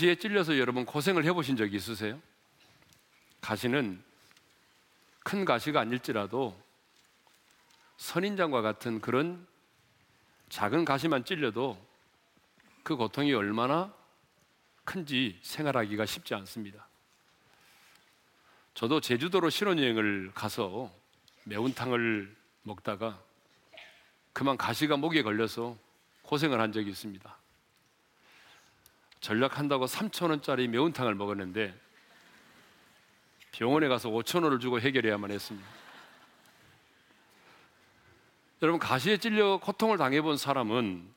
가시에 찔려서 여러분 고생을 해보신 적이 있으세요? 가시는 큰 가시가 아닐지라도 선인장과 같은 그런 작은 가시만 찔려도 그 고통이 얼마나 큰지 생활하기가 쉽지 않습니다. 저도 제주도로 신혼여행을 가서 매운탕을 먹다가 그만 가시가 목에 걸려서 고생을 한 적이 있습니다. 전략한다고 3천 원짜리 매운탕을 먹었는데 병원에 가서 5천 원을 주고 해결해야만 했습니다. 여러분, 가시에 찔려 고통을 당해본 사람은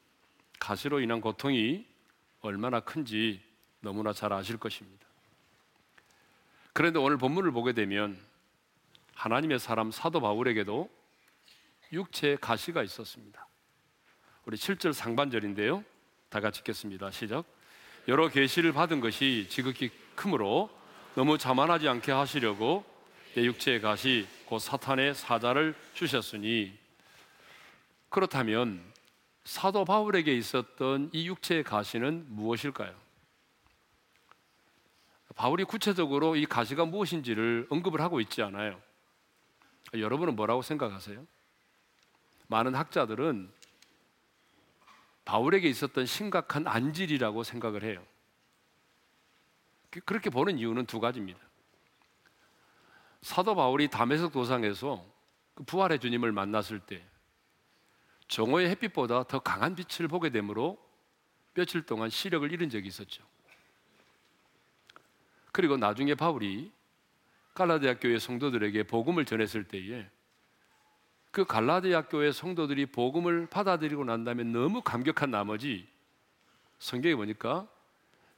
가시로 인한 고통이 얼마나 큰지 너무나 잘 아실 것입니다. 그런데 오늘 본문을 보게 되면 하나님의 사람 사도 바울에게도 육체의 가시가 있었습니다. 우리 7절 상반절인데요. 다 같이 읽겠습니다. 시작. 여러 계시를 받은 것이 지극히 크므로 너무 자만하지 않게 하시려고 내 육체의 가시 곧 사탄의 사자를 주셨으니 그렇다면 사도 바울에게 있었던 이 육체의 가시는 무엇일까요? 바울이 구체적으로 이 가시가 무엇인지를 언급을 하고 있지 않아요. 여러분은 뭐라고 생각하세요? 많은 학자들은 바울에게 있었던 심각한 안질이라고 생각을 해요. 그, 그렇게 보는 이유는 두 가지입니다. 사도 바울이 담에석 도상에서 그 부활의 주님을 만났을 때 정오의 햇빛보다 더 강한 빛을 보게 되므로 며칠 동안 시력을 잃은 적이 있었죠. 그리고 나중에 바울이 갈라디아 교회 성도들에게 복음을 전했을 때에 그 갈라디아 교회 성도들이 복음을 받아들이고 난 다음에 너무 감격한 나머지 성경에 보니까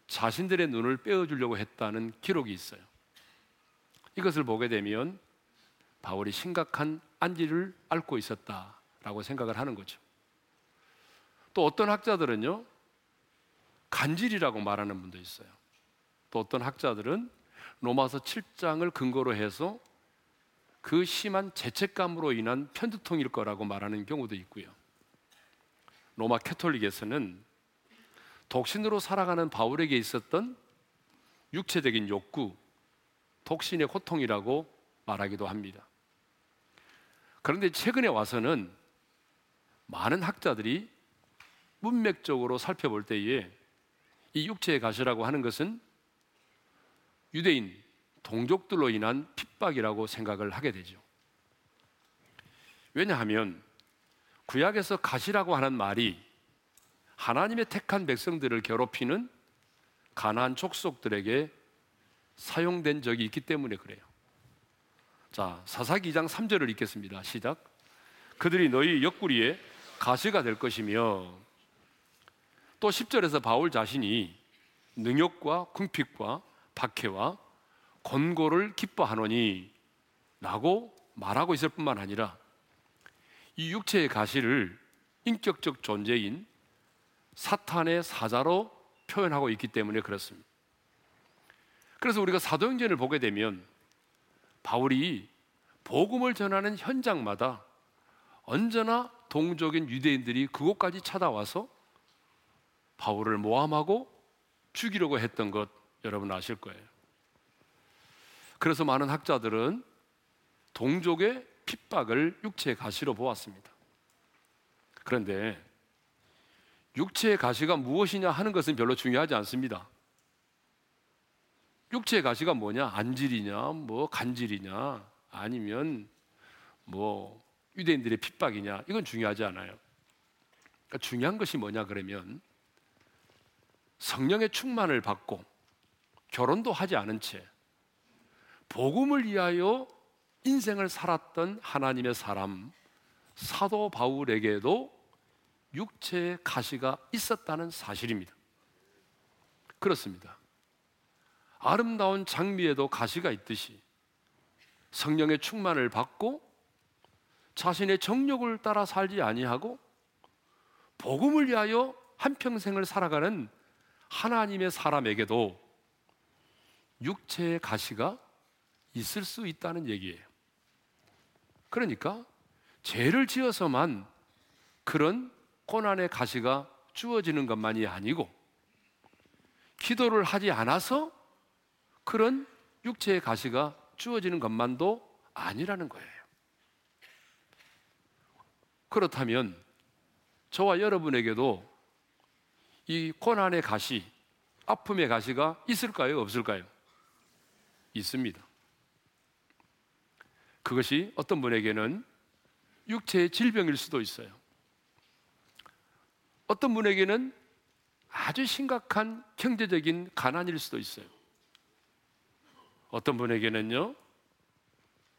자신들의 눈을 빼어주려고 했다는 기록이 있어요. 이것을 보게 되면 바울이 심각한 안지를 앓고 있었다라고 생각을 하는 거죠. 또 어떤 학자들은요, 간질이라고 말하는 분도 있어요. 또 어떤 학자들은 로마서 7장을 근거로 해서 그 심한 죄책감으로 인한 편두통일 거라고 말하는 경우도 있고요. 로마 캐톨릭에서는 독신으로 살아가는 바울에게 있었던 육체적인 욕구, 독신의 고통이라고 말하기도 합니다. 그런데 최근에 와서는 많은 학자들이 문맥적으로 살펴볼 때에 이 육체의 가시라고 하는 것은 유대인, 동족들로 인한 핍박이라고 생각을 하게 되죠. 왜냐하면 구약에서 가시라고 하는 말이 하나님의 택한 백성들을 괴롭히는 가나안 족속들에게 사용된 적이 있기 때문에 그래요. 자, 사사기 2장 3절을 읽겠습니다. 시작. 그들이 너희 옆구리에 가시가 될 것이며 또 10절에서 바울 자신이 능욕과 궁핍과 박해와 권고를 기뻐하노니 라고 말하고 있을 뿐만 아니라 이 육체의 가시를 인격적 존재인 사탄의 사자로 표현하고 있기 때문에 그렇습니다. 그래서 우리가 사도행전을 보게 되면 바울이 복음을 전하는 현장마다 언제나 동족인 유대인들이 그곳까지 찾아와서 바울을 모함하고 죽이려고 했던 것 여러분 아실 거예요. 그래서 많은 학자들은 동족의 핍박을 육체의 가시로 보았습니다. 그런데 육체의 가시가 무엇이냐 하는 것은 별로 중요하지 않습니다. 육체의 가시가 뭐냐? 안질이냐? 뭐 간질이냐? 아니면 뭐 유대인들의 핍박이냐? 이건 중요하지 않아요. 그러니까 중요한 것이 뭐냐 그러면 성령의 충만을 받고 결혼도 하지 않은 채 복음을 위하여 인생을 살았던 하나님의 사람 사도 바울에게도 육체의 가시가 있었다는 사실입니다. 그렇습니다. 아름다운 장미에도 가시가 있듯이 성령의 충만을 받고 자신의 정욕을 따라 살지 아니하고 복음을 위하여 한평생을 살아가는 하나님의 사람에게도 육체의 가시가 있을 수 있다는 얘기예요. 그러니까 죄를 지어서만 그런 고난의 가시가 주어지는 것만이 아니고 기도를 하지 않아서 그런 육체의 가시가 주어지는 것만도 아니라는 거예요. 그렇다면 저와 여러분에게도 이 고난의 가시, 아픔의 가시가 있을까요? 없을까요? 있습니다. 그것이 어떤 분에게는 육체의 질병일 수도 있어요. 어떤 분에게는 아주 심각한 경제적인 가난일 수도 있어요. 어떤 분에게는요,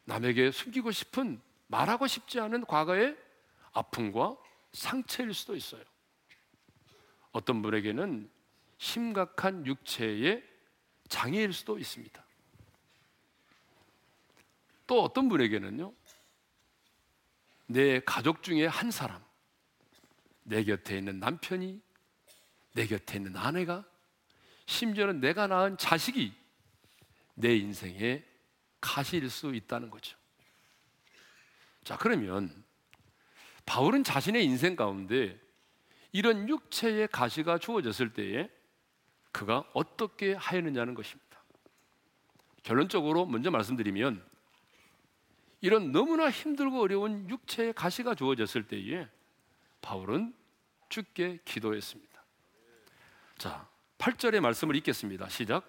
남에게 숨기고 싶은, 말하고 싶지 않은 과거의 아픔과 상처일 수도 있어요. 어떤 분에게는 심각한 육체의 장애일 수도 있습니다. 또 어떤 분에게는요, 내 가족 중에 한 사람, 내 곁에 있는 남편이, 내 곁에 있는 아내가, 심지어는 내가 낳은 자식이 내 인생의 가시일 수 있다는 거죠. 자, 그러면 바울은 자신의 인생 가운데 이런 육체의 가시가 주어졌을 때에 그가 어떻게 하였느냐는 것입니다. 결론적으로 먼저 말씀드리면 이런 너무나 힘들고 어려운 육체의 가시가 주어졌을 때에 바울은 죽게 기도했습니다. 자, 8절의 말씀을 읽겠습니다. 시작.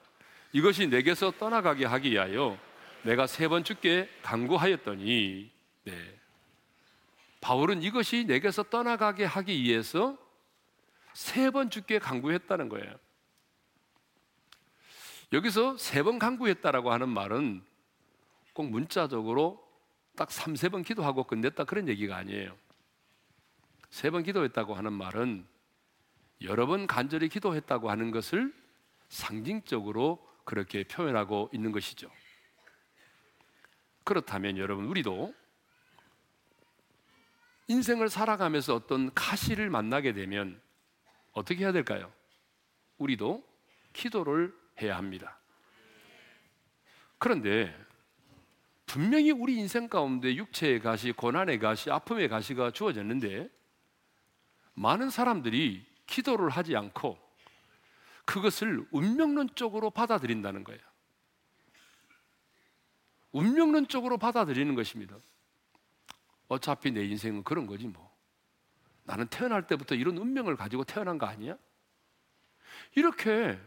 이것이 내게서 떠나가게 하기 위하여 내가 세 번 죽게 강구하였더니 네. 바울은 이것이 내게서 떠나가게 하기 위해서 세 번 죽게 강구했다는 거예요. 여기서 세 번 강구했다라고 하는 말은 꼭 문자적으로 딱 3, 세번 기도하고 끝냈다 그런 얘기가 아니에요. 세 번 기도했다고 하는 말은 여러 번 간절히 기도했다고 하는 것을 상징적으로 그렇게 표현하고 있는 것이죠. 그렇다면 여러분 우리도 인생을 살아가면서 어떤 가시를 만나게 되면 어떻게 해야 될까요? 우리도 기도를 해야 합니다. 그런데 분명히 우리 인생 가운데 육체의 가시, 고난의 가시, 아픔의 가시가 주어졌는데 많은 사람들이 기도를 하지 않고 그것을 운명론적으로 받아들인다는 거예요. 운명론적으로 받아들이는 것입니다. 어차피 내 인생은 그런 거지 뭐. 나는 태어날 때부터 이런 운명을 가지고 태어난 거 아니야? 이렇게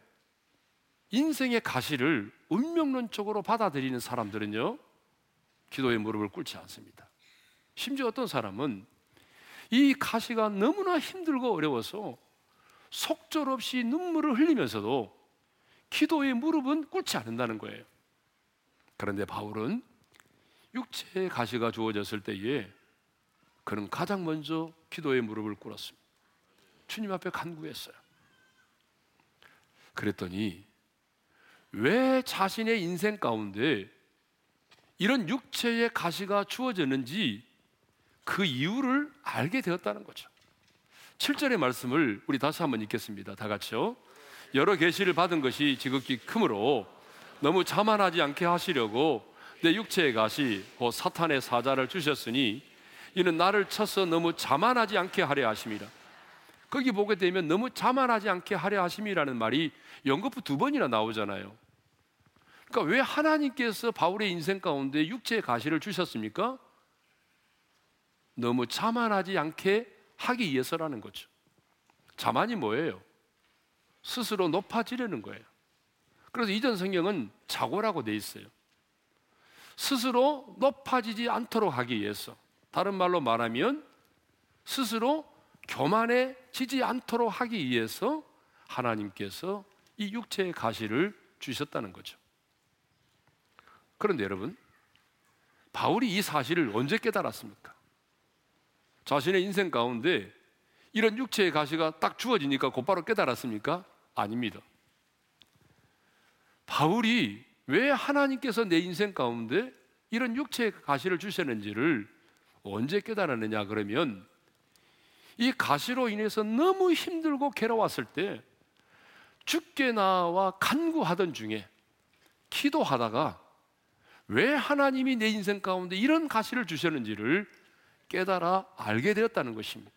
인생의 가시를 운명론적으로 받아들이는 사람들은요, 기도의 무릎을 꿇지 않습니다. 심지어 어떤 사람은 이 가시가 너무나 힘들고 어려워서 속절없이 눈물을 흘리면서도 기도의 무릎은 꿇지 않는다는 거예요. 그런데 바울은 육체의 가시가 주어졌을 때에 그는 가장 먼저 기도의 무릎을 꿇었습니다. 주님 앞에 간구했어요. 그랬더니 왜 자신의 인생 가운데 이런 육체의 가시가 주어졌는지 그 이유를 알게 되었다는 거죠. 7절의 말씀을 우리 다시 한번 읽겠습니다. 다 같이요. 여러 계시를 받은 것이 지극히 크므로 너무 자만하지 않게 하시려고 내 육체의 가시 곧 사탄의 사자를 주셨으니 이는 나를 쳐서 너무 자만하지 않게 하려 하심이라. 거기 보게 되면 너무 자만하지 않게 하려 하심이라는 말이 연거푸 두 번이나 나오잖아요. 그러니까 왜 하나님께서 바울의 인생 가운데 육체의 가시를 주셨습니까? 너무 자만하지 않게 하기 위해서라는 거죠. 자만이 뭐예요? 스스로 높아지려는 거예요. 그래서 이전 성경은 자고라고 돼 있어요. 스스로 높아지지 않도록 하기 위해서. 다른 말로 말하면 스스로 교만해지지 않도록 하기 위해서 하나님께서 이 육체의 가시를 주셨다는 거죠. 그런데 여러분, 바울이 이 사실을 언제 깨달았습니까? 자신의 인생 가운데 이런 육체의 가시가 딱 주어지니까 곧바로 깨달았습니까? 아닙니다. 바울이 왜 하나님께서 내 인생 가운데 이런 육체의 가시를 주셨는지를 언제 깨달았느냐 그러면 이 가시로 인해서 너무 힘들고 괴로웠을 때 죽게 나와 간구하던 중에 기도하다가 왜 하나님이 내 인생 가운데 이런 가시를 주셨는지를 깨달아 알게 되었다는 것입니다.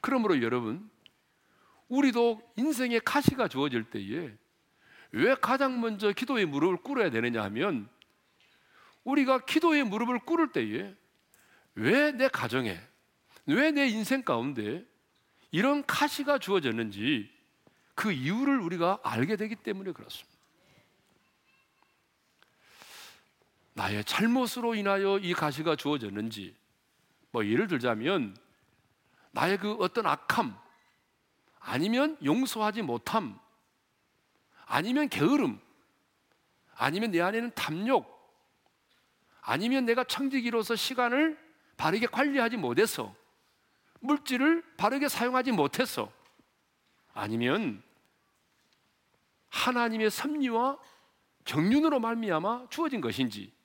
그러므로 여러분, 우리도 인생의 가시가 주어질 때에 왜 가장 먼저 기도의 무릎을 꿇어야 되느냐 하면 우리가 기도의 무릎을 꿇을 때에 왜 내 가정에 왜 내 인생 가운데 이런 가시가 주어졌는지 그 이유를 우리가 알게 되기 때문에 그렇습니다. 나의 잘못으로 인하여 이 가시가 주어졌는지 뭐 예를 들자면 나의 그 어떤 악함 아니면 용서하지 못함 아니면 게으름 아니면 내 안에는 탐욕 아니면 내가 청지기로서 시간을 바르게 관리하지 못해서 물질을 바르게 사용하지 못해서 아니면 하나님의 섭리와 경륜으로 말미암아 주어진 것인지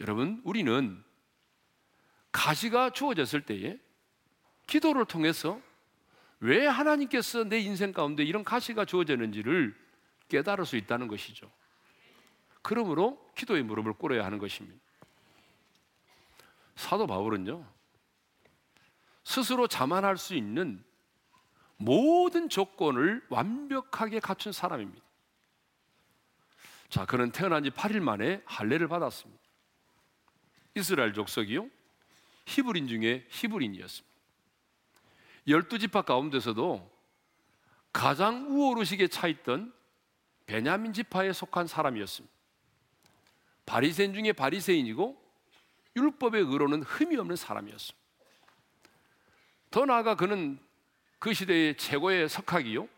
여러분 우리는 가시가 주어졌을 때에 기도를 통해서 왜 하나님께서 내 인생 가운데 이런 가시가 주어졌는지를 깨달을 수 있다는 것이죠. 그러므로 기도의 무릎을 꿇어야 하는 것입니다. 사도 바울은요, 스스로 자만할 수 있는 모든 조건을 완벽하게 갖춘 사람입니다. 자, 그는 태어난 지 8일 만에 할례를 받았습니다. 이스라엘 족속이요. 히브린 중에 히브린이었습니다. 열두 지파 가운데서도 가장 우월의식에 차 있던 베냐민 지파에 속한 사람이었습니다. 바리새인 중에 바리새인이고 율법의 의로는 흠이 없는 사람이었습니다. 더 나아가 그는 그 시대의 최고의 석학이요.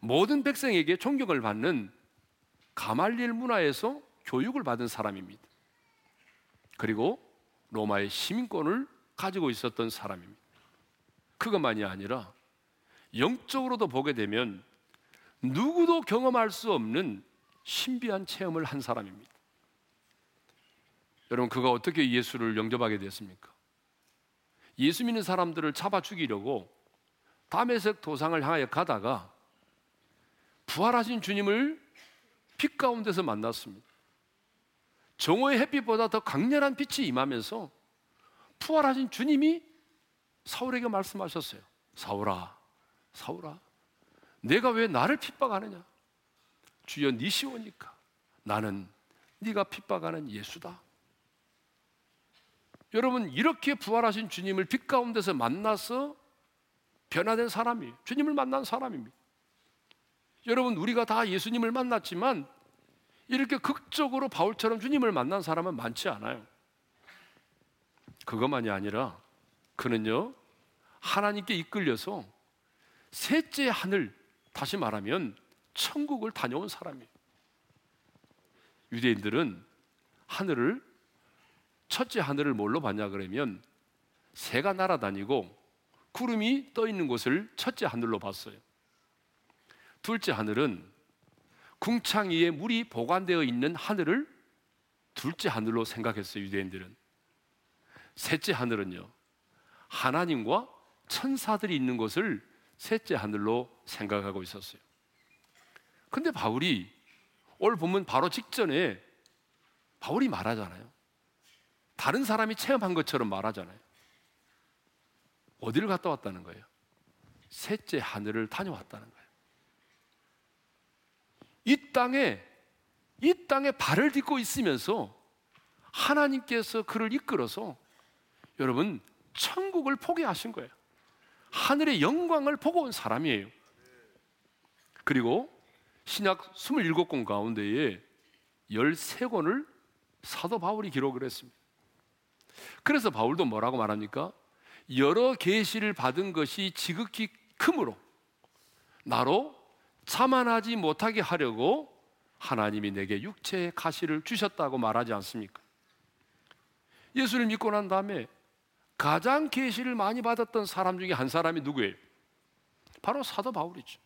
모든 백성에게 존경을 받는 가말리엘 문화에서 교육을 받은 사람입니다. 그리고 로마의 시민권을 가지고 있었던 사람입니다. 그것만이 아니라 영적으로도 보게 되면 누구도 경험할 수 없는 신비한 체험을 한 사람입니다. 여러분, 그가 어떻게 예수를 영접하게 됐습니까? 예수 믿는 사람들을 잡아 죽이려고 담에색 도상을 향하여 가다가 부활하신 주님을 빛 가운데서 만났습니다. 정오의 햇빛보다 더 강렬한 빛이 임하면서 부활하신 주님이 사울에게 말씀하셨어요. 사울아, 사울아, 내가 왜 나를 핍박하느냐? 주여 네 시오니까 나는 네가 핍박하는 예수다. 여러분 이렇게 부활하신 주님을 빛 가운데서 만나서 변화된 사람이 주님을 만난 사람입니다. 여러분 우리가 다 예수님을 만났지만 이렇게 극적으로 바울처럼 주님을 만난 사람은 많지 않아요. 그것만이 아니라 그는요 하나님께 이끌려서 셋째 하늘 다시 말하면 천국을 다녀온 사람이에요. 유대인들은 하늘을 첫째 하늘을 뭘로 봤냐 그러면 새가 날아다니고 구름이 떠 있는 곳을 첫째 하늘로 봤어요. 둘째 하늘은 궁창 위에 물이 보관되어 있는 하늘을 둘째 하늘로 생각했어요, 유대인들은. 셋째 하늘은요, 하나님과 천사들이 있는 곳을 셋째 하늘로 생각하고 있었어요. 근데 바울이 오늘 보면 바로 직전에 바울이 말하잖아요. 다른 사람이 체험한 것처럼 말하잖아요. 어디를 갔다 왔다는 거예요? 셋째 하늘을 다녀왔다는 거예요. 이 땅에 이 땅에 발을 딛고 있으면서 하나님께서 그를 이끌어서 여러분 천국을 포기하신 거예요. 하늘의 영광을 보고 온 사람이에요. 그리고 신약 27권 가운데에 13권을 사도 바울이 기록을 했습니다. 그래서 바울도 뭐라고 말합니까? 여러 계시를 받은 것이 지극히 크므로 나로 자만하지 못하게 하려고 하나님이 내게 육체의 가시를 주셨다고 말하지 않습니까? 예수를 믿고 난 다음에 가장 계시를 많이 받았던 사람 중에 한 사람이 누구예요? 바로 사도 바울이죠.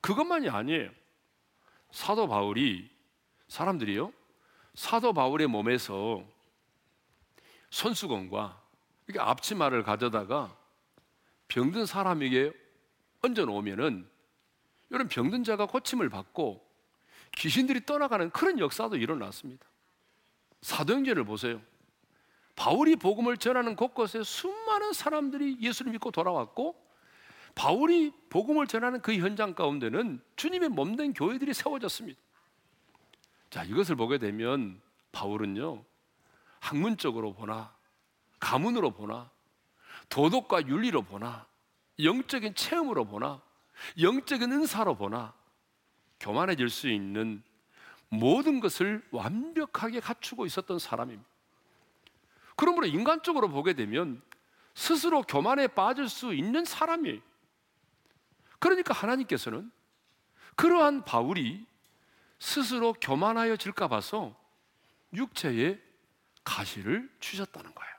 그것만이 아니에요. 사도 바울이 사람들이요. 사도 바울의 몸에서 손수건과 이렇게 앞치마를 가져다가 병든 사람에게 얹어 놓으면은 이런 병든 자가 고침을 받고 귀신들이 떠나가는 그런 역사도 일어났습니다. 사도행전을 보세요. 바울이 복음을 전하는 곳곳에 수많은 사람들이 예수를 믿고 돌아왔고 바울이 복음을 전하는 그 현장 가운데는 주님의 몸된 교회들이 세워졌습니다. 자, 이것을 보게 되면 바울은요, 학문적으로 보나, 가문으로 보나, 도덕과 윤리로 보나, 영적인 체험으로 보나, 영적인 은사로 보나, 교만해질 수 있는 모든 것을 완벽하게 갖추고 있었던 사람입니다. 그러므로 인간적으로 보게 되면 스스로 교만에 빠질 수 있는 사람이에요. 그러니까 하나님께서는 그러한 바울이 스스로 교만하여 질까 봐서 육체에 가시를 주셨다는 거예요.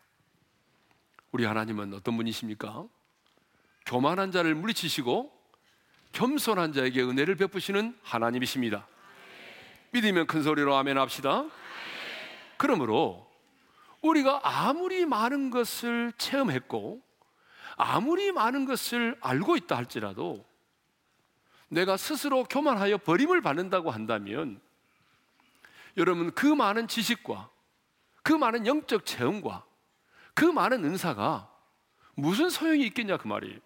우리 하나님은 어떤 분이십니까? 교만한 자를 물리치시고 겸손한 자에게 은혜를 베푸시는 하나님이십니다. 믿으면 큰 소리로 아멘 합시다. 그러므로 우리가 아무리 많은 것을 체험했고 아무리 많은 것을 알고 있다 할지라도 내가 스스로 교만하여 버림을 받는다고 한다면 여러분 그 많은 지식과 그 많은 영적 체험과 그 많은 은사가 무슨 소용이 있겠냐 그 말이에요.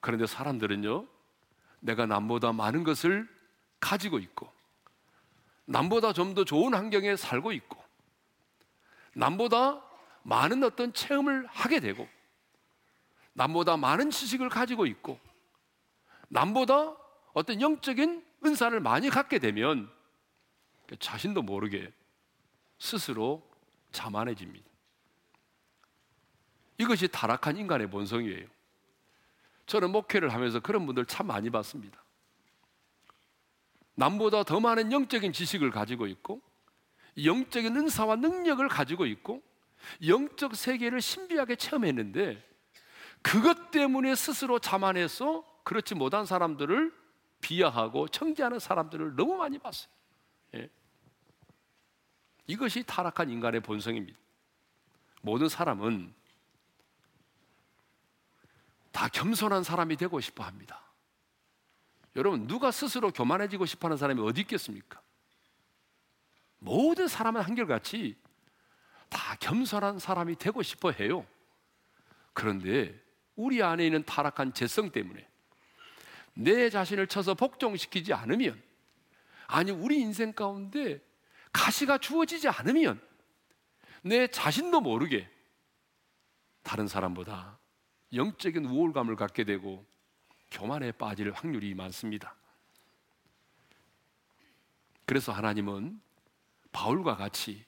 그런데 사람들은요, 내가 남보다 많은 것을 가지고 있고, 남보다 좀 더 좋은 환경에 살고 있고, 남보다 많은 어떤 체험을 하게 되고, 남보다 많은 지식을 가지고 있고, 남보다 어떤 영적인 은사를 많이 갖게 되면 자신도 모르게 스스로 자만해집니다. 이것이 타락한 인간의 본성이에요. 저는 목회를 하면서 그런 분들 참 많이 봤습니다. 남보다 더 많은 영적인 지식을 가지고 있고, 영적인 은사와 능력을 가지고 있고, 영적 세계를 신비하게 체험했는데, 그것 때문에 스스로 자만해서 그렇지 못한 사람들을 비하하고 청지하는 사람들을 너무 많이 봤어요. 예. 이것이 타락한 인간의 본성입니다. 모든 사람은 다 겸손한 사람이 되고 싶어 합니다. 여러분, 누가 스스로 교만해지고 싶어 하는 사람이 어디 있겠습니까? 모든 사람은 한결같이 다 겸손한 사람이 되고 싶어 해요. 그런데 우리 안에 있는 타락한 재성 때문에 내 자신을 쳐서 복종시키지 않으면 아니 우리 인생 가운데 가시가 주어지지 않으면 내 자신도 모르게 다른 사람보다 영적인 우월감을 갖게 되고 교만에 빠질 확률이 많습니다. 그래서 하나님은 바울과 같이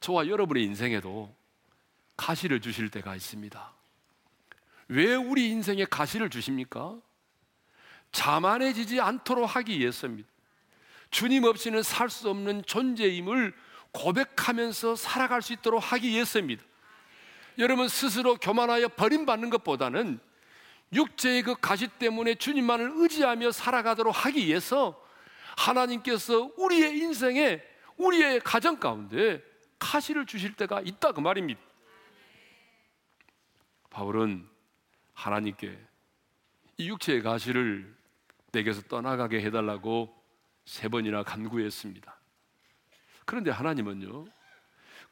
저와 여러분의 인생에도 가시를 주실 때가 있습니다. 왜 우리 인생에 가시를 주십니까? 자만해지지 않도록 하기 위해서입니다. 주님 없이는 살 수 없는 존재임을 고백하면서 살아갈 수 있도록 하기 위해서입니다. 여러분 스스로 교만하여 버림받는 것보다는 육체의 그 가시 때문에 주님만을 의지하며 살아가도록 하기 위해서 하나님께서 우리의 인생에 우리의 가정 가운데 가시를 주실 때가 있다 그 말입니다. 바울은 하나님께 이 육체의 가시를 내게서 떠나가게 해달라고 세 번이나 간구했습니다. 그런데 하나님은요,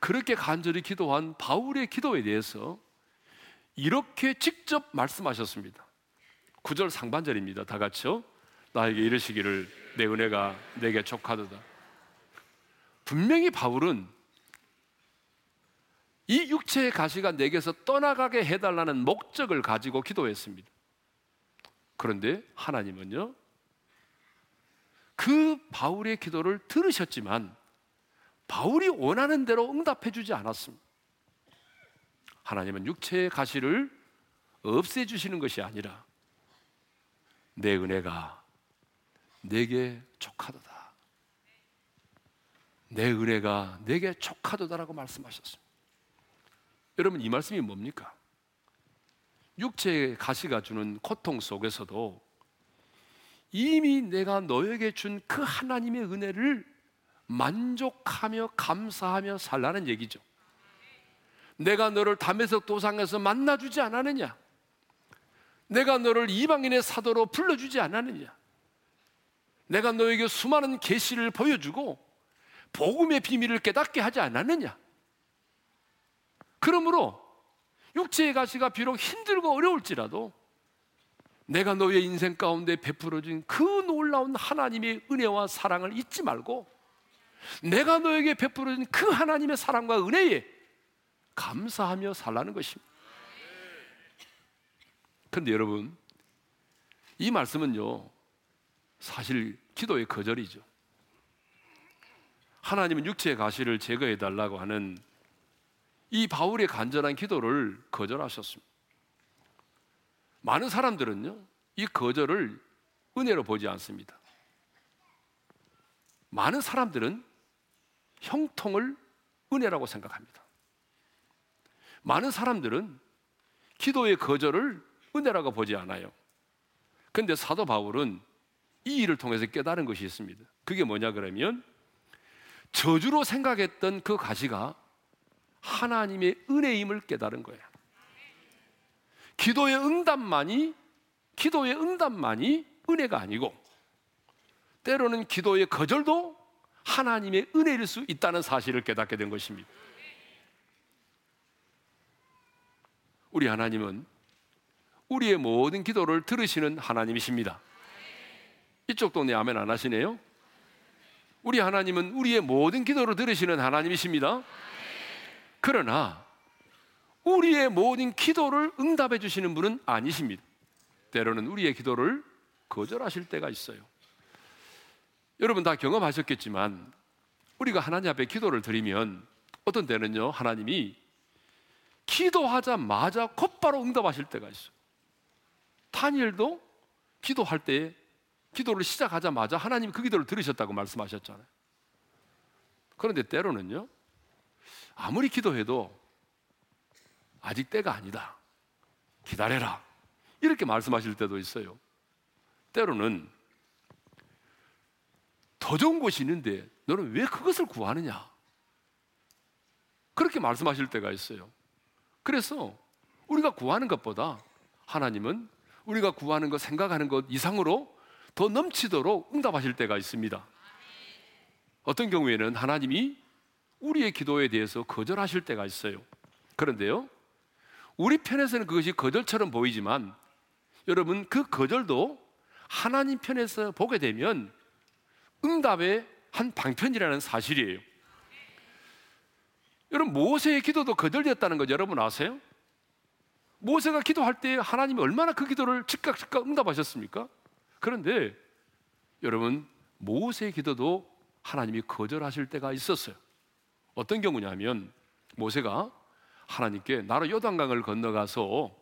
그렇게 간절히 기도한 바울의 기도에 대해서 이렇게 직접 말씀하셨습니다. 9절 상반절입니다. 다 같이요. 나에게 이르시기를 내 은혜가 내게 족하도다. 분명히 바울은 이 육체의 가시가 내게서 떠나가게 해달라는 목적을 가지고 기도했습니다. 그런데 하나님은요, 그 바울의 기도를 들으셨지만 바울이 원하는 대로 응답해 주지 않았습니다. 하나님은 육체의 가시를 없애 주시는 것이 아니라 내 은혜가 내게 족하도다. 내 은혜가 내게 족하도다라고 말씀하셨습니다. 여러분 이 말씀이 뭡니까? 육체의 가시가 주는 고통 속에서도 이미 내가 너에게 준 그 하나님의 은혜를 만족하며 감사하며 살라는 얘기죠. 내가 너를 담에서 도상에서 만나주지 않았느냐? 내가 너를 이방인의 사도로 불러주지 않았느냐? 내가 너에게 수많은 계시를 보여주고 복음의 비밀을 깨닫게 하지 않았느냐? 그러므로 육체의 가시가 비록 힘들고 어려울지라도 내가 너의 인생 가운데 베풀어준 그 놀라운 하나님의 은혜와 사랑을 잊지 말고 내가 너에게 베풀어준 그 하나님의 사랑과 은혜에 감사하며 살라는 것입니다. 그런데 여러분, 이 말씀은요, 사실 기도의 거절이죠. 하나님은 육체의 가시를 제거해 달라고 하는 이 바울의 간절한 기도를 거절하셨습니다. 많은 사람들은요, 이 거절을 은혜로 보지 않습니다. 많은 사람들은 형통을 은혜라고 생각합니다. 많은 사람들은 기도의 거절을 은혜라고 보지 않아요. 근데 사도 바울은 이 일을 통해서 깨달은 것이 있습니다. 그게 뭐냐 그러면 저주로 생각했던 그 가시가 하나님의 은혜임을 깨달은 거예요. 기도의 응답만이 기도의 응답만이 은혜가 아니고 때로는 기도의 거절도 하나님의 은혜일 수 있다는 사실을 깨닫게 된 것입니다. 우리 하나님은 우리의 모든 기도를 들으시는 하나님이십니다. 이쪽 동네 아멘 안 하시네요? 우리 하나님은 우리의 모든 기도를 들으시는 하나님이십니다. 그러나 우리의 모든 기도를 응답해 주시는 분은 아니십니다. 때로는 우리의 기도를 거절하실 때가 있어요. 여러분 다 경험하셨겠지만 우리가 하나님 앞에 기도를 드리면 어떤 때는요 하나님이 기도하자마자 곧바로 응답하실 때가 있어요. 다니엘도 기도할 때 기도를 시작하자마자 하나님 그 기도를 들으셨다고 말씀하셨잖아요. 그런데 때로는요 아무리 기도해도 아직 때가 아니다. 기다려라. 이렇게 말씀하실 때도 있어요. 때로는 더 좋은 곳이 있는데 너는 왜 그것을 구하느냐? 그렇게 말씀하실 때가 있어요. 그래서 우리가 구하는 것보다 하나님은 우리가 구하는 것, 생각하는 것 이상으로 더 넘치도록 응답하실 때가 있습니다. 어떤 경우에는 하나님이 우리의 기도에 대해서 거절하실 때가 있어요. 그런데요, 우리 편에서는 그것이 거절처럼 보이지만 여러분 그 거절도 하나님 편에서 보게 되면 응답의 한 방편이라는 사실이에요. 여러분 모세의 기도도 거절됐다는 거 여러분 아세요? 모세가 기도할 때 하나님이 얼마나 그 기도를 즉각 즉각 응답하셨습니까? 그런데 여러분 모세의 기도도 하나님이 거절하실 때가 있었어요. 어떤 경우냐면 모세가 하나님께 나로 요단강을 건너가서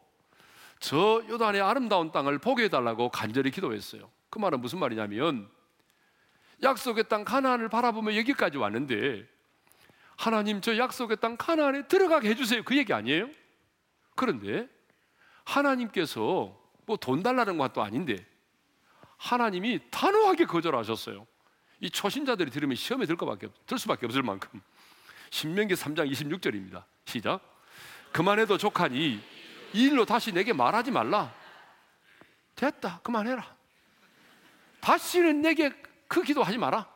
저 요단의 아름다운 땅을 보게 해달라고 간절히 기도했어요. 그 말은 무슨 말이냐면 약속의 땅 가나안을 바라보며 여기까지 왔는데 하나님 저 약속의 땅 가나안에 들어가게 해주세요. 그 얘기 아니에요? 그런데 하나님께서 뭐 돈 달라는 것도 아닌데 하나님이 단호하게 거절하셨어요. 이 초신자들이 들으면 시험에 들, 것밖에, 들 수밖에 없을 만큼 신명기 3장 26절입니다. 시작. 그만해도 족하니 이 일로 다시 내게 말하지 말라. 됐다. 그만해라. 다시는 내게 그 기도 하지 마라.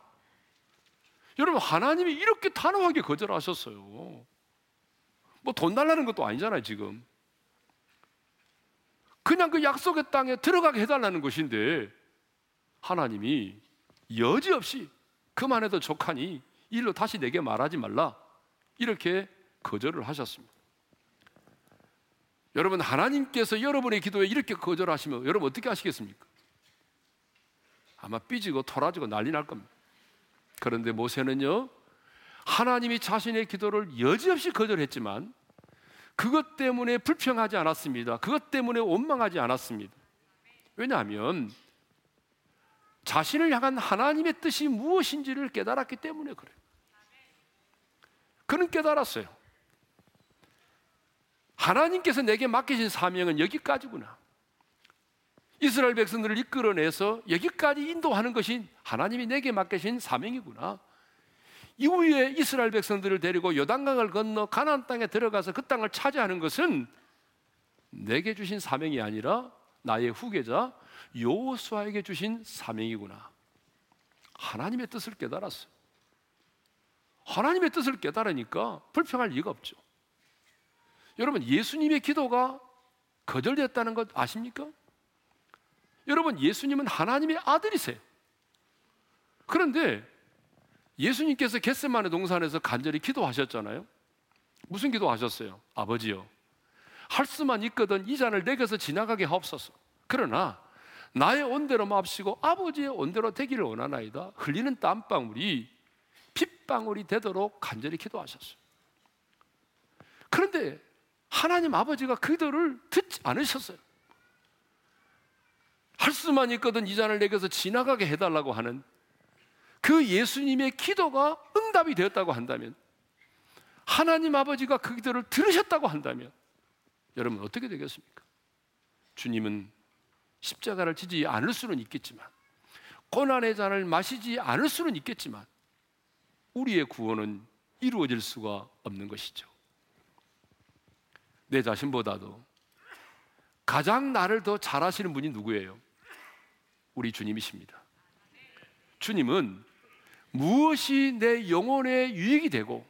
여러분 하나님이 이렇게 단호하게 거절하셨어요. 뭐 돈 달라는 것도 아니잖아요, 지금. 그냥 그 약속의 땅에 들어가게 해달라는 것인데 하나님이 여지없이 그만해도 족하니 일로 다시 내게 말하지 말라. 이렇게 거절을 하셨습니다. 여러분 하나님께서 여러분의 기도에 이렇게 거절하시면 여러분 어떻게 하시겠습니까? 아마 삐지고 토라지고 난리 날 겁니다. 그런데 모세는요 하나님이 자신의 기도를 여지없이 거절했지만 그것 때문에 불평하지 않았습니다. 그것 때문에 원망하지 않았습니다. 왜냐하면 자신을 향한 하나님의 뜻이 무엇인지를 깨달았기 때문에 그래요. 그는 깨달았어요. 하나님께서 내게 맡기신 사명은 여기까지구나. 이스라엘 백성들을 이끌어내서 여기까지 인도하는 것이 하나님이 내게 맡기신 사명이구나. 이후에 이스라엘 백성들을 데리고 요단강을 건너 가나안 땅에 들어가서 그 땅을 차지하는 것은 내게 주신 사명이 아니라 나의 후계자 요수아에게 주신 사명이구나. 하나님의 뜻을 깨달았어요. 하나님의 뜻을 깨달으니까 불평할 이유가 없죠. 여러분, 예수님의 기도가 거절됐다는 것 아십니까? 여러분, 예수님은 하나님의 아들이세요. 그런데 예수님께서 겟세만의 동산에서 간절히 기도하셨잖아요. 무슨 기도하셨어요? 아버지요. 할 수만 있거든 이 잔을 내게서 지나가게 하옵소서. 그러나 나의 온대로 마시고 아버지의 온대로 되기를 원하나이다. 흘리는 땀방울이 핏방울이 되도록 간절히 기도하셨어요. 그런데 하나님 아버지가 그 기도를 듣지 않으셨어요. 할 수만 있거든 이 잔을 내게서 지나가게 해달라고 하는 그 예수님의 기도가 응답이 되었다고 한다면 하나님 아버지가 그 기도를 들으셨다고 한다면 여러분 어떻게 되겠습니까? 주님은 십자가를 지지 않을 수는 있겠지만 고난의 잔을 마시지 않을 수는 있겠지만 우리의 구원은 이루어질 수가 없는 것이죠. 내 자신보다도 가장 나를 더 잘하시는 분이 누구예요? 우리 주님이십니다. 주님은 무엇이 내 영혼에 유익이 되고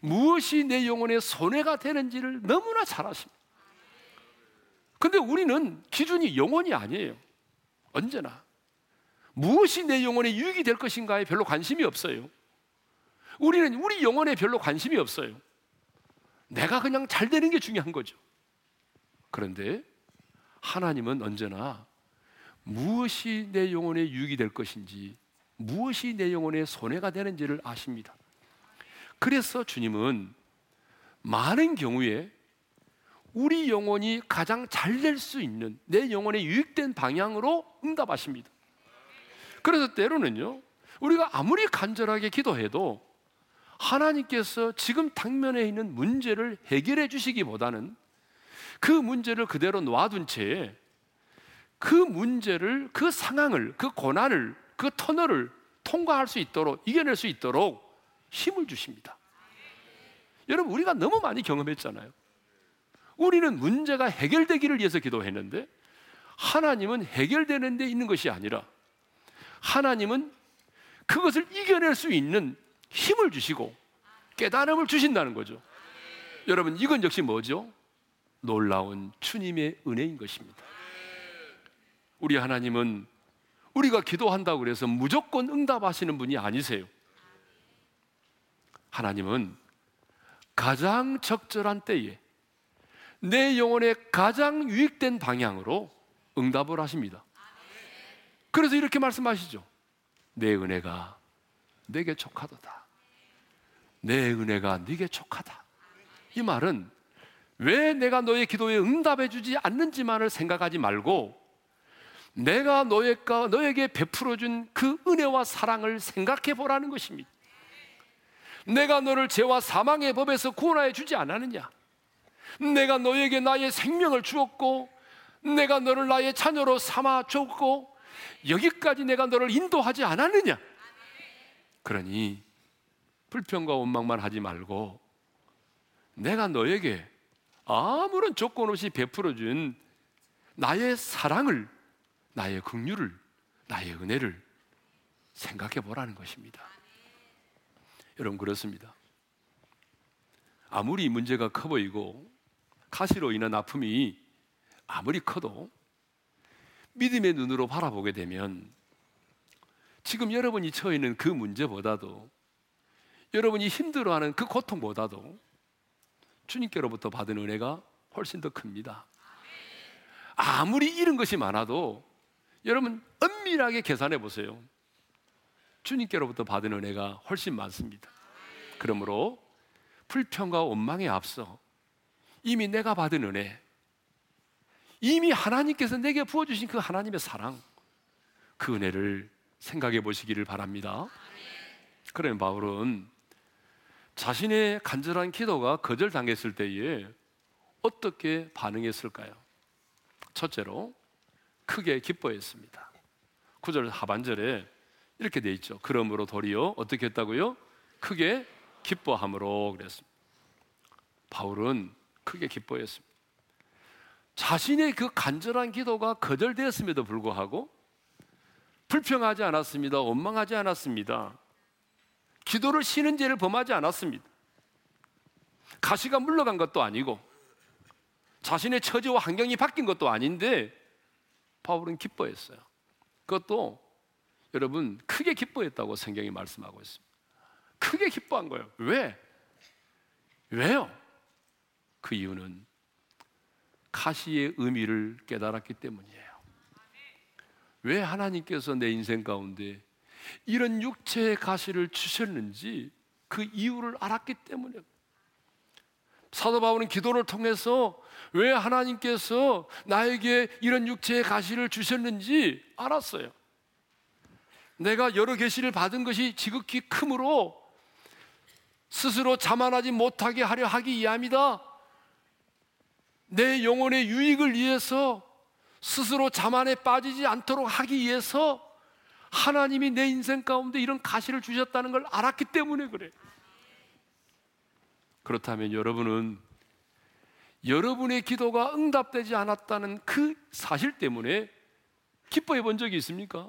무엇이 내 영혼에 손해가 되는지를 너무나 잘 아십니다. 근데 우리는 기준이 영혼이 아니에요. 언제나. 무엇이 내 영혼에 유익이 될 것인가에 별로 관심이 없어요. 우리는 우리 영혼에 별로 관심이 없어요. 내가 그냥 잘 되는 게 중요한 거죠. 그런데 하나님은 언제나 무엇이 내 영혼에 유익이 될 것인지, 무엇이 내 영혼에 손해가 되는지를 아십니다. 그래서 주님은 많은 경우에 우리 영혼이 가장 잘 될 수 있는 내 영혼에 유익된 방향으로 응답하십니다. 그래서 때로는요, 우리가 아무리 간절하게 기도해도 하나님께서 지금 당면에 있는 문제를 해결해 주시기보다는 그 문제를 그대로 놔둔 채 그 문제를, 그 상황을, 그 고난을, 그 터널을 통과할 수 있도록, 이겨낼 수 있도록 힘을 주십니다. 여러분, 우리가 너무 많이 경험했잖아요. 우리는 문제가 해결되기를 위해서 기도했는데 하나님은 해결되는 데 있는 것이 아니라 하나님은 그것을 이겨낼 수 있는 힘을 주시고 깨달음을 주신다는 거죠. 여러분, 이건 역시 뭐죠? 놀라운 주님의 은혜인 것입니다. 우리 하나님은 우리가 기도한다고 그래서 무조건 응답하시는 분이 아니세요. 하나님은 가장 적절한 때에 내 영혼에 가장 유익된 방향으로 응답을 하십니다. 그래서 이렇게 말씀하시죠. 내 은혜가 내게 족하도다. 내 은혜가 네게 족하다. 이 말은 왜 내가 너의 기도에 응답해 주지 않는지만을 생각하지 말고 내가 너에게, 너에게 베풀어 준 그 은혜와 사랑을 생각해 보라는 것입니다. 내가 너를 죄와 사망의 법에서 구원하여 주지 않았느냐? 내가 너에게 나의 생명을 주었고 내가 너를 나의 자녀로 삼아 줬고 여기까지 내가 너를 인도하지 않았느냐? 그러니 불평과 원망만 하지 말고 내가 너에게 아무런 조건 없이 베풀어 준 나의 사랑을 나의 긍휼을 나의 은혜를 생각해 보라는 것입니다. 여러분 그렇습니다. 아무리 문제가 커 보이고 가시로 인한 아픔이 아무리 커도 믿음의 눈으로 바라보게 되면 지금 여러분이 처해 있는 그 문제보다도 여러분이 힘들어하는 그 고통보다도 주님께로부터 받은 은혜가 훨씬 더 큽니다. 아무리 잃은 것이 많아도 여러분 엄밀하게 계산해 보세요. 주님께로부터 받은 은혜가 훨씬 많습니다. 그러므로 불평과 원망에 앞서 이미 내가 받은 은혜, 이미 하나님께서 내게 부어주신 그 하나님의 사랑, 그 은혜를 생각해 보시기를 바랍니다. 그러면 바울은 자신의 간절한 기도가 거절당했을 때에 어떻게 반응했을까요? 첫째로 크게 기뻐했습니다. 9절 하반절에 이렇게 돼 있죠. 그러므로 도리어 어떻게 했다고요? 크게 기뻐함으로 그랬습니다. 바울은 크게 기뻐했습니다. 자신의 그 간절한 기도가 거절되었음에도 불구하고 불평하지 않았습니다. 원망하지 않았습니다. 기도를 쉬는 죄를 범하지 않았습니다. 가시가 물러간 것도 아니고 자신의 처지와 환경이 바뀐 것도 아닌데 바울은 기뻐했어요. 그것도 여러분 크게 기뻐했다고 성경이 말씀하고 있습니다. 크게 기뻐한 거예요. 왜? 왜요? 그 이유는 가시의 의미를 깨달았기 때문이에요. 왜 하나님께서 내 인생 가운데 이런 육체의 가시를 주셨는지 그 이유를 알았기 때문에 사도 바울은 기도를 통해서 왜 하나님께서 나에게 이런 육체의 가시를 주셨는지 알았어요. 내가 여러 계시를 받은 것이 지극히 크므로 스스로 자만하지 못하게 하려 하기 이함이다. 내 영혼의 유익을 위해서 스스로 자만에 빠지지 않도록 하기 위해서 하나님이 내 인생 가운데 이런 가시를 주셨다는 걸 알았기 때문에 그래. 그렇다면 여러분은 여러분의 기도가 응답되지 않았다는 그 사실 때문에 기뻐해 본 적이 있습니까?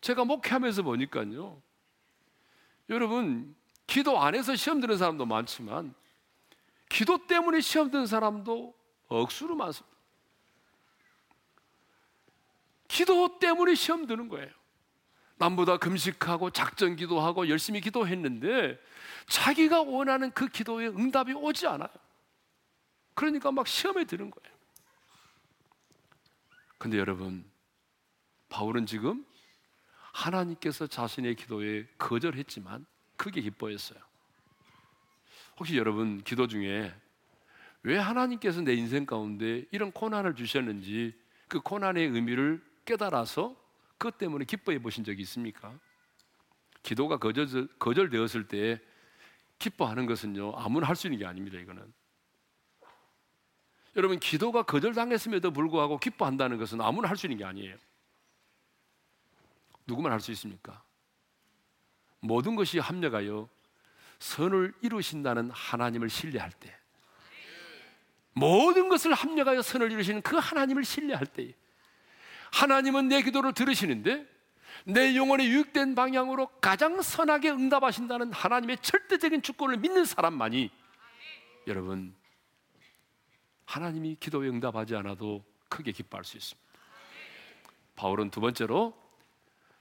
제가 목회하면서 보니까요. 여러분, 기도 안에서 시험 드는 사람도 많지만 기도 때문에 시험 드는 사람도 억수로 많습니다. 기도 때문에 시험 드는 거예요. 남보다 금식하고 작전 기도하고 열심히 기도했는데 자기가 원하는 그 기도에 응답이 오지 않아요. 그러니까 막 시험에 드는 거예요. 근데 여러분, 바울은 지금 하나님께서 자신의 기도에 거절했지만 크게 기뻐했어요. 혹시 여러분 기도 중에 왜 하나님께서 내 인생 가운데 이런 고난을 주셨는지 그 고난의 의미를 깨달아서 그것 때문에 기뻐해 보신 적이 있습니까? 기도가 거절, 거절되었을 때 기뻐하는 것은요, 아무나 할 수 있는 게 아닙니다, 이거는. 여러분, 기도가 거절당했음에도 불구하고 기뻐한다는 것은 아무나 할 수 있는 게 아니에요. 누구만 할 수 있습니까? 모든 것이 합력하여 선을 이루신다는 하나님을 신뢰할 때, 모든 것을 합력하여 선을 이루시는 그 하나님을 신뢰할 때, 하나님은 내 기도를 들으시는데 내 영혼의 유익된 방향으로 가장 선하게 응답하신다는 하나님의 절대적인 주권을 믿는 사람만이 여러분 하나님이 기도에 응답하지 않아도 크게 기뻐할 수 있습니다. 바울은 두 번째로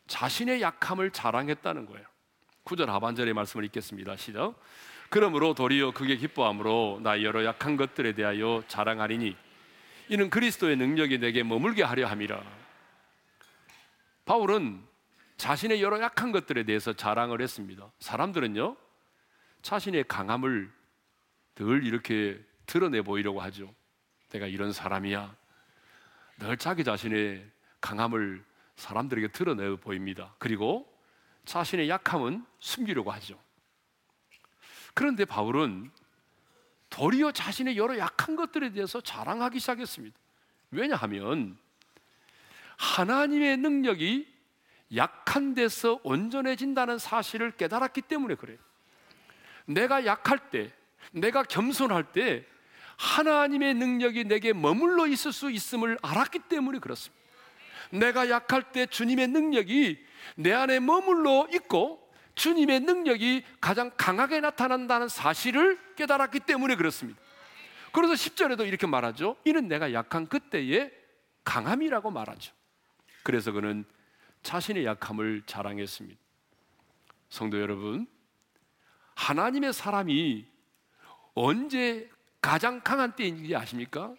자신의 약함을 자랑했다는 거예요. 9절 하반절의 말씀을 읽겠습니다. 시작. 그러므로 도리어 그게 기뻐함으로 나 여러 약한 것들에 대하여 자랑하리니 이는 그리스도의 능력이 내게 머물게 하려 함이라. 바울은 자신의 여러 약한 것들에 대해서 자랑을 했습니다. 사람들은요, 자신의 강함을 늘 이렇게 드러내 보이려고 하죠. 내가 이런 사람이야. 늘 자기 자신의 강함을 사람들에게 드러내 보입니다. 그리고 자신의 약함은 숨기려고 하죠. 그런데 바울은 도리어 자신의 여러 약한 것들에 대해서 자랑하기 시작했습니다. 왜냐하면 하나님의 능력이 약한 데서 온전해진다는 사실을 깨달았기 때문에 그래요. 내가 약할 때, 내가 겸손할 때 하나님의 능력이 내게 머물러 있을 수 있음을 알았기 때문에 그렇습니다. 내가 약할 때 주님의 능력이 내 안에 머물러 있고 주님의 능력이 가장 강하게 나타난다는 사실을 깨달았기 때문에 그렇습니다. 그래서 10절에도 이렇게 말하죠. 이는 내가 약한 그때의 강함이라고 말하죠. 그래서 그는 자신의 약함을 자랑했습니다. 성도 여러분, 하나님의 사람이 언제 가장 강한 때인지 아십니까?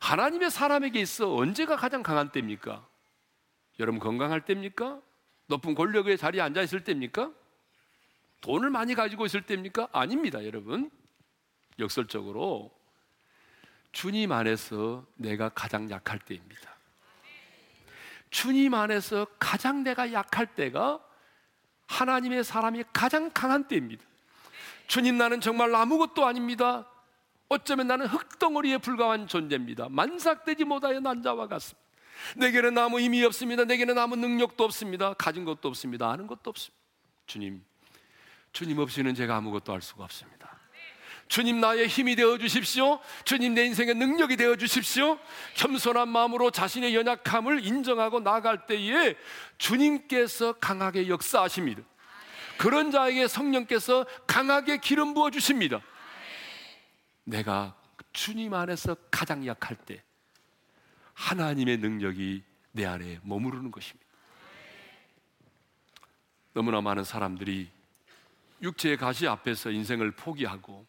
하나님의 사람에게 있어 언제가 가장 강한 때입니까? 여러분 건강할 때입니까? 높은 권력의 자리에 앉아 있을 때입니까? 돈을 많이 가지고 있을 때입니까? 아닙니다, 여러분. 역설적으로 주님 안에서 내가 가장 약할 때입니다. 주님 안에서 가장 내가 약할 때가 하나님의 사람이 가장 강한 때입니다. 주님 나는 정말 아무것도 아닙니다. 어쩌면 나는 흙덩어리에 불과한 존재입니다. 만삭되지 못하여 난자와 같습니다. 내게는 아무 힘이 없습니다. 내게는 아무 능력도 없습니다. 가진 것도 없습니다. 아는 것도 없습니다. 주님, 주님 없이는 제가 아무것도 할 수가 없습니다. 주님 나의 힘이 되어 주십시오. 주님 내 인생의 능력이 되어 주십시오. 겸손한 마음으로 자신의 연약함을 인정하고 나갈 때에 주님께서 강하게 역사하십니다. 그런 자에게 성령께서 강하게 기름 부어 주십니다. 내가 주님 안에서 가장 약할 때 하나님의 능력이 내 안에 머무르는 것입니다. 너무나 많은 사람들이 육체의 가시 앞에서 인생을 포기하고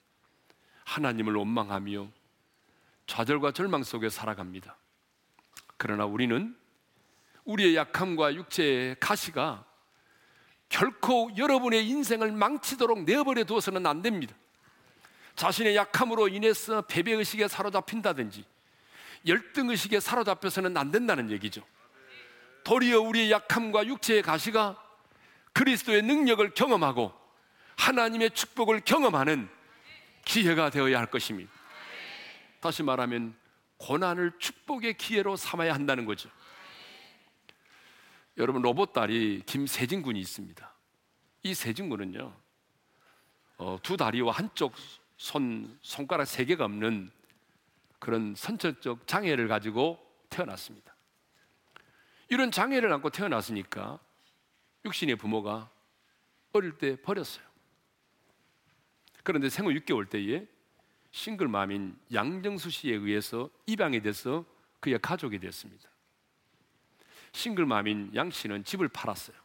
하나님을 원망하며 좌절과 절망 속에 살아갑니다. 그러나 우리는 우리의 약함과 육체의 가시가 결코 여러분의 인생을 망치도록 내버려 두어서는 안 됩니다. 자신의 약함으로 인해서 패배의식에 사로잡힌다든지 열등의식에 사로잡혀서는 안 된다는 얘기죠. 도리어 우리의 약함과 육체의 가시가 그리스도의 능력을 경험하고 하나님의 축복을 경험하는 기회가 되어야 할 것입니다. 다시 말하면 고난을 축복의 기회로 삼아야 한다는 거죠. 여러분 로봇 딸이 김세진 군이 있습니다. 이 세진 군은요 어, 두 다리와 한쪽 손 손가락 세 개가 없는 그런 선천적 장애를 가지고 태어났습니다. 이런 장애를 안고 태어났으니까 육신의 부모가 어릴 때 버렸어요. 그런데 생후 6개월 때에 싱글맘인 양정수 씨에 의해서 입양이 돼서 그의 가족이 됐습니다. 싱글맘인 양 씨는 집을 팔았어요.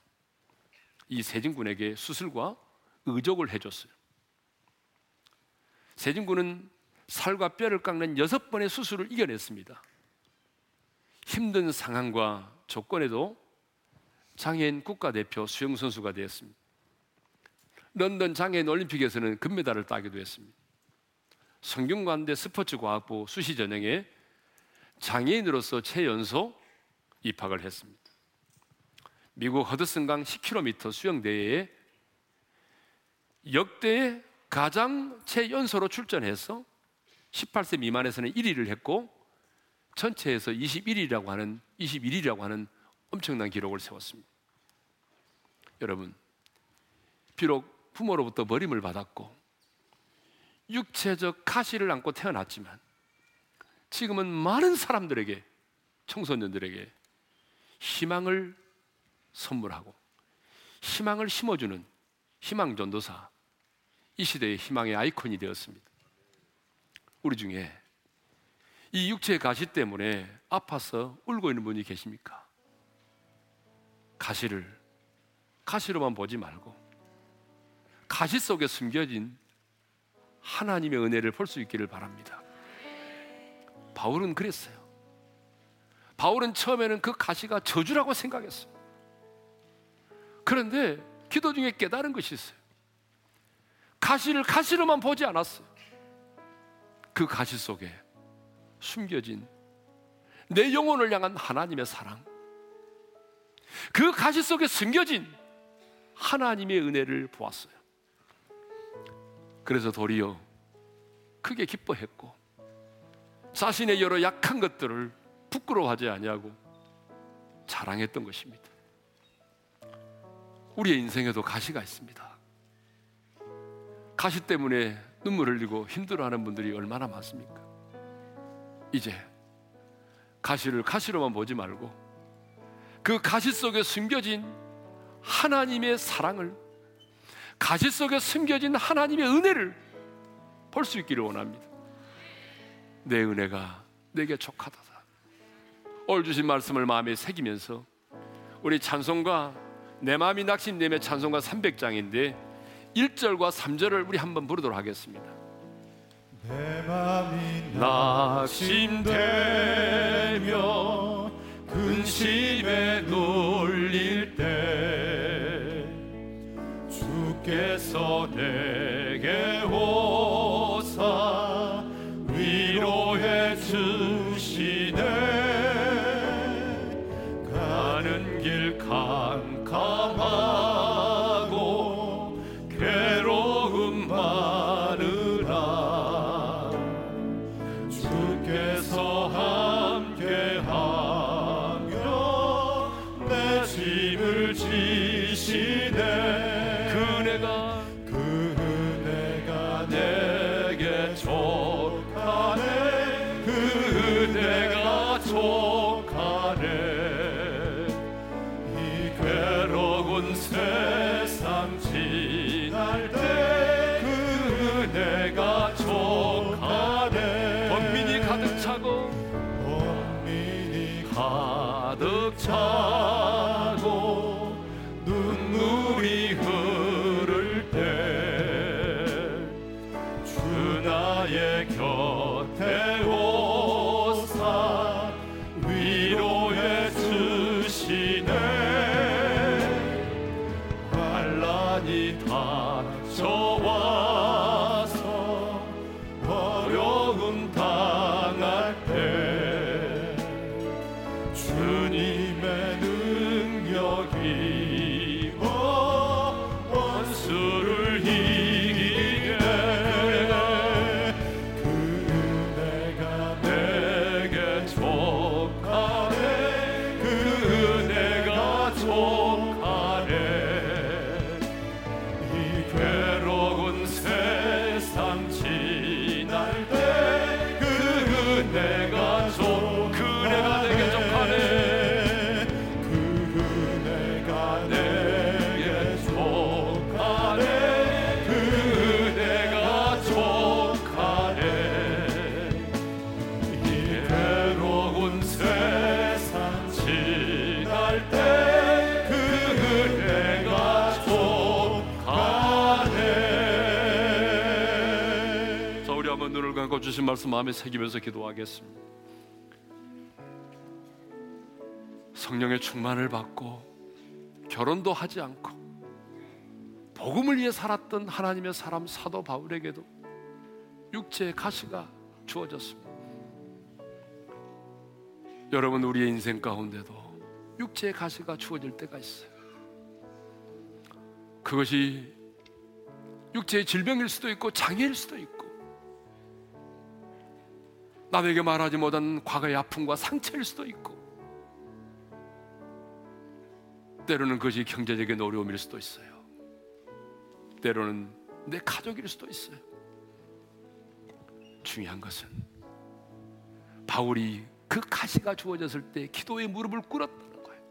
이 세진군에게 수술과 의족을 해줬어요. 세진군은 살과 뼈를 깎는 여섯 번의 수술을 이겨냈습니다. 힘든 상황과 조건에도 장애인 국가대표 수영선수가 되었습니다. 런던 장애인 올림픽에서는 금메달을 따기도 했습니다. 성균관대 스포츠과학부 수시 전형에 장애인으로서 최연소 입학을 했습니다. 미국 허드슨강 10km 수영대회에 역대 가장 최연소로 출전해서 18세 미만에서는 1위를 했고 전체에서 21위라고 하는 21위라고 하는 엄청난 기록을 세웠습니다. 여러분, 비록 부모로부터 버림을 받았고 육체적 가시를 안고 태어났지만 지금은 많은 사람들에게 청소년들에게 희망을 선물하고 희망을 심어주는 희망 전도사 이 시대의 희망의 아이콘이 되었습니다. 우리 중에 이 육체의 가시 때문에 아파서 울고 있는 분이 계십니까? 가시를 가시로만 보지 말고 가시 속에 숨겨진 하나님의 은혜를 볼 수 있기를 바랍니다. 바울은 그랬어요. 바울은 처음에는 그 가시가 저주라고 생각했어요. 그런데 기도 중에 깨달은 것이 있어요. 가시를 가시로만 보지 않았어요. 그 가시 속에 숨겨진 내 영혼을 향한 하나님의 사랑, 그 가시 속에 숨겨진 하나님의 은혜를 보았어요. 그래서 도리어 크게 기뻐했고 자신의 여러 약한 것들을 부끄러워하지 아니하고 자랑했던 것입니다. 우리의 인생에도 가시가 있습니다. 가시 때문에 눈물 흘리고 힘들어하는 분들이 얼마나 많습니까? 이제 가시를 가시로만 보지 말고 그 가시 속에 숨겨진 하나님의 사랑을 가시 속에 숨겨진 하나님의 은혜를 볼 수 있기를 원합니다. 내 은혜가 내게 족하다. 오늘 주신 말씀을 마음에 새기면서 우리 찬송가 내 마음이 낙심됨의 찬송가 300장인데 1절과 3절을 우리 한번 부르도록 하겠습니다. 내 마음이 낙심되며 근심에 눌릴 때 주께서 내게 오사 위로해 주시네. 가는 길 캄캄하고 괴로움 많으나 주께서 함께하며 내 짐을 지시 주신 말씀 마음에 새기면서 기도하겠습니다. 성령의 충만을 받고 결혼도 하지 않고 복음을 위해 살았던 하나님의 사람 사도 바울에게도 육체의 가시가 주어졌습니다. 여러분 우리의 인생 가운데도 육체의 가시가 주어질 때가 있어요. 그것이 육체의 질병일 수도 있고 장애일 수도 있고 남에게 말하지 못한 과거의 아픔과 상처일 수도 있고 때로는 그것이 경제적인 어려움일 수도 있어요. 때로는 내 가족일 수도 있어요. 중요한 것은 바울이 그 가시가 주어졌을 때 기도의 무릎을 꿇었다는 거예요.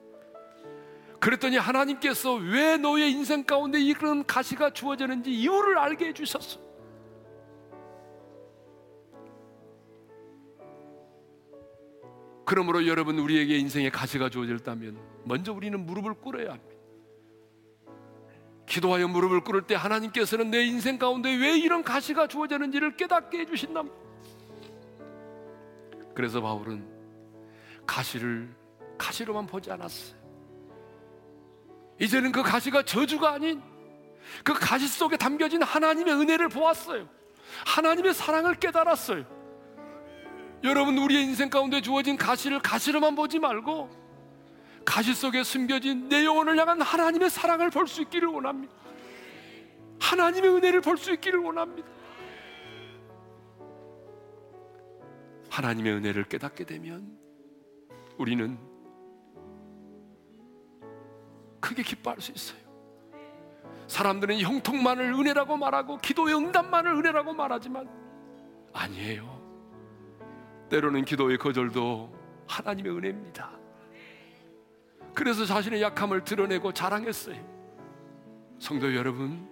그랬더니 하나님께서 왜 너의 인생 가운데 이런 가시가 주어졌는지 이유를 알게 해주셨어. 그러므로 여러분 우리에게 인생에 가시가 주어졌다면 먼저 우리는 무릎을 꿇어야 합니다. 기도하여 무릎을 꿇을 때 하나님께서는 내 인생 가운데 왜 이런 가시가 주어졌는지를 깨닫게 해주신답니다. 그래서 바울은 가시를 가시로만 보지 않았어요. 이제는 그 가시가 저주가 아닌 그 가시 속에 담겨진 하나님의 은혜를 보았어요. 하나님의 사랑을 깨달았어요. 여러분 우리의 인생 가운데 주어진 가시를 가시로만 보지 말고 가시 속에 숨겨진 내 영혼을 향한 하나님의 사랑을 볼 수 있기를 원합니다. 하나님의 은혜를 볼 수 있기를 원합니다. 하나님의 은혜를 깨닫게 되면 우리는 크게 기뻐할 수 있어요. 사람들은 형통만을 은혜라고 말하고 기도의 응답만을 은혜라고 말하지만 아니에요. 때로는 기도의 거절도 하나님의 은혜입니다. 그래서 자신의 약함을 드러내고 자랑했어요. 성도 여러분,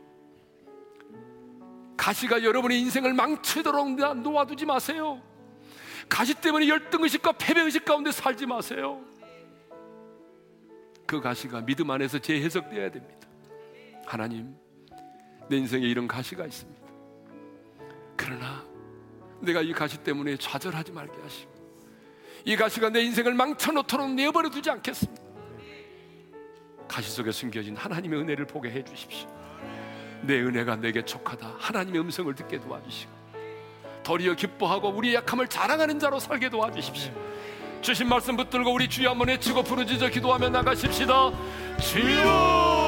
가시가 여러분의 인생을 망치도록 놓아두지 마세요. 가시 때문에 열등의식과 패배의식 가운데 살지 마세요. 그 가시가 믿음 안에서 재해석되어야 됩니다. 하나님, 내 인생에 이런 가시가 있습니다. 그러나 내가 이 가시 때문에 좌절하지 말게 하시고 이 가시가 내 인생을 망쳐놓도록 내버려 두지 않겠습니다. 가시 속에 숨겨진 하나님의 은혜를 보게 해 주십시오. 내 은혜가 내게 촉하다. 하나님의 음성을 듣게 도와주시고 도리어 기뻐하고 우리의 약함을 자랑하는 자로 살게 도와주십시오. 주신 말씀 붙들고 우리 주여 한번 외치고 부르짖어 기도하며 나가십시다. 주여!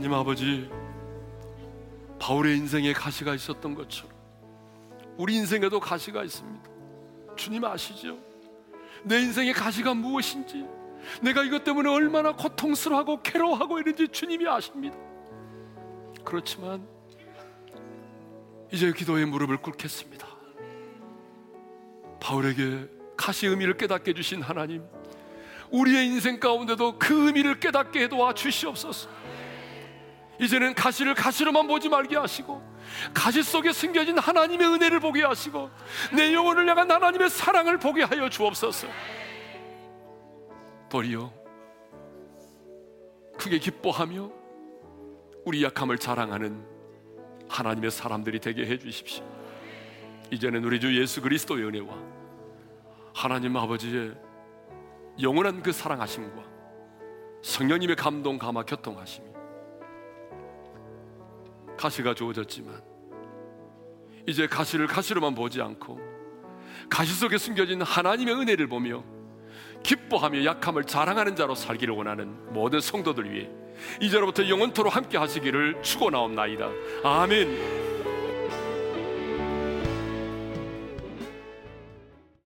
하나님 아버지 바울의 인생에 가시가 있었던 것처럼 우리 인생에도 가시가 있습니다. 주님 아시죠? 내 인생의 가시가 무엇인지 내가 이것 때문에 얼마나 고통스러워하고 괴로워하고 있는지 주님이 아십니다. 그렇지만 이제 기도의 무릎을 꿇겠습니다. 바울에게 가시 의미를 깨닫게 해주신 하나님, 우리의 인생 가운데도 그 의미를 깨닫게 해도와 주시옵소서. 이제는 가시를 가시로만 보지 말게 하시고, 가시 속에 숨겨진 하나님의 은혜를 보게 하시고, 내 영혼을 향한 하나님의 사랑을 보게 하여 주옵소서. 도리어 크게 기뻐하며 우리 약함을 자랑하는 하나님의 사람들이 되게 해 주십시오. 이제는 우리 주 예수 그리스도의 은혜와 하나님 아버지의 영원한 그 사랑하심과 성령님의 감동 감화 교통하심이 가시가 주어졌지만 이제 가시를 가시로만 보지 않고 가시 속에 숨겨진 하나님의 은혜를 보며 기뻐하며 약함을 자랑하는 자로 살기를 원하는 모든 성도들 위해 이제로부터 영원토로 함께 하시기를 축원하옵나이다. 아멘.